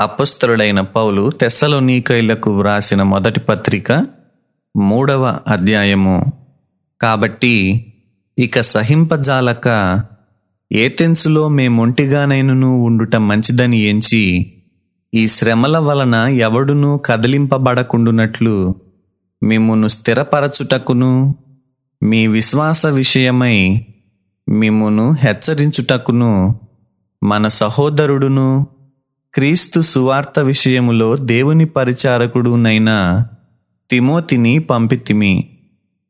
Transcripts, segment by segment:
అపస్తుడైన పౌలు తెస్సలోనీకైలకు వ్రాసిన మొదటి పత్రిక మూడవ అధ్యాయము. కాబట్టి ఇక సహింపజాలక ఏతెన్సులో మేమొంటిగానైనను ఉండుట మంచిదని ఎంచి ఈ శ్రమల వలన ఎవడునూ కదిలింపబడకుండునట్లు మిమ్మును స్థిరపరచుటకును మీ విశ్వాస విషయమై మిమ్మును హెచ్చరించుటకును మన సహోదరుడును క్రీస్తు సువార్త విషయములో దేవుని పరిచారకుడునైన తిమోతిని పంపితిమి.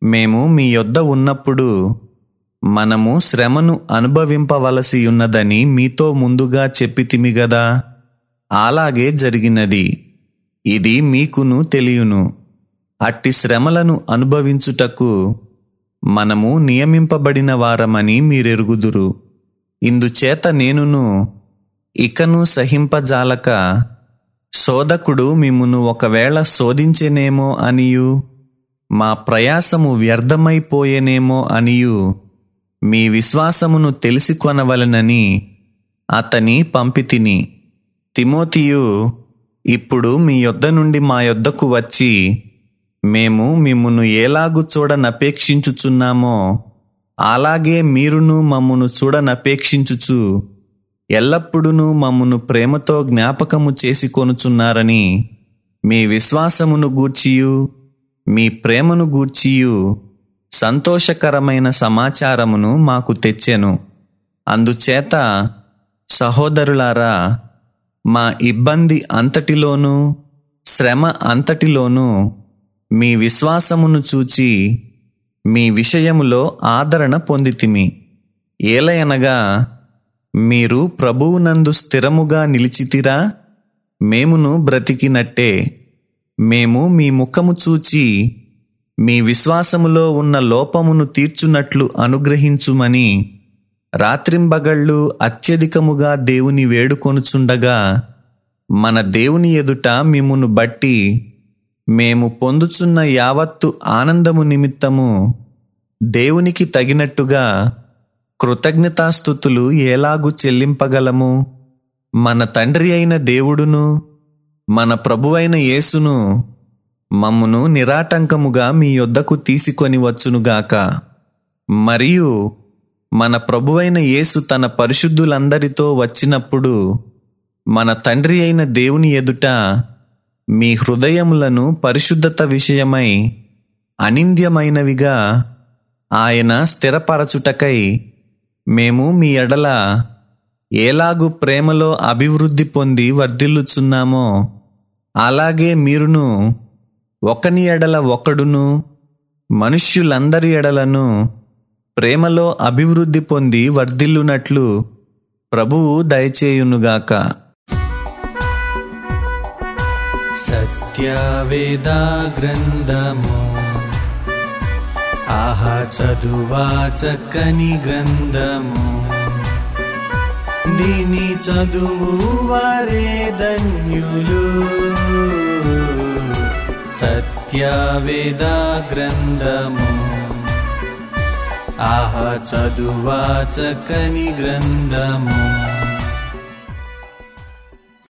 మేము మీ యొద్ద ఉన్నప్పుడు మనము శ్రమను అనుభవింపవలసి ఉన్నదని మీతో ముందుగా చెప్పితిమి గదా? అలాగే జరిగినది. ఇది మీకును తెలియను. అట్టి శ్రమలను అనుభవించుటకు మనము నియమింపబడిన వారమని మీరెరుగుదురు. ఇందుచేత నేనును ఇకను సహింపజాలక శోధకుడు మిమ్మును ఒకవేళ శోధించెనేమో అనియు మా ప్రయాసము వ్యర్థమైపోయేనేమో అనియు మీ విశ్వాసమును తెలిసికొనవలనని అతని పంపితిని. తిమోతియు ఇప్పుడు మీ యొద్ద నుండి మా యొద్దకు వచ్చి మేము మిమ్మును ఏలాగు చూడనపేక్షించుచున్నామో అలాగే మీరును మమ్మును చూడనపేక్షించుచు ఎల్లప్పుడూ మమ్మును ప్రేమతో జ్ఞాపకము చేసి కొనుచున్నారని మీ విశ్వాసమును గూర్చియు మీ ప్రేమను గూర్చియు సంతోషకరమైన సమాచారమును మాకు తెచ్చెను. అందుచేత సహోదరులారా మా ఇబ్బంది అంతటిలోనూ శ్రమ అంతటిలోనూ మీ విశ్వాసమును చూచి మీ విషయములో ఆదరణ పొందితిమి. ఏలయనగా మీరు ప్రభువునందు స్థిరముగా నిలిచితిరా మేమును బ్రతికినట్టే. మేము మీ ముఖము చూచి మీ విశ్వాసములో ఉన్న లోపమును తీర్చునట్లు అనుగ్రహించుమని రాత్రింబగళ్ళు అత్యధికముగా దేవుని వేడుకొనుచుండగా మన దేవుని ఎదుట మిమ్మును బట్టి మేము పొందుచున్న యావత్తు ఆనందము నిమిత్తము దేవునికి తగినట్టుగా కృతజ్ఞతాస్థుతులు ఎలాగు చెల్లింపగలము? మన తండ్రి అయిన దేవుడును మన ప్రభువైన యేసును మమ్మును నిరాటంకముగా మీ యొద్దకు తీసుకొని వచ్చునుగాక. మరియు మన ప్రభువైన యేసు తన పరిశుద్ధులందరితో వచ్చినప్పుడు మన తండ్రి అయిన దేవుని ఎదుట మీ హృదయములను పరిశుద్ధత విషయమై అనింద్యమైనవిగా ఆయన స్థిరపరచుటకై మేము మీ ఎడల ఏలాగు ప్రేమలో అభివృద్ధి పొంది వర్ధిల్లుచున్నామో అలాగే మీరును ఒకని ఎడల ఒకడును మనుష్యులందరి ఎడలను ప్రేమలో అభివృద్ధి పొంది వర్ధిల్లునట్లు ప్రభువు దయచేయునుగాక. సత్యవేద గ్రంథము ఆహా చదువా చక్కని గ్రంథము. దీని చదువు వారే ధన్యులు. సత్యవేద గ్రంథము. ఆహా చదువా చక్కని గ్రంథము.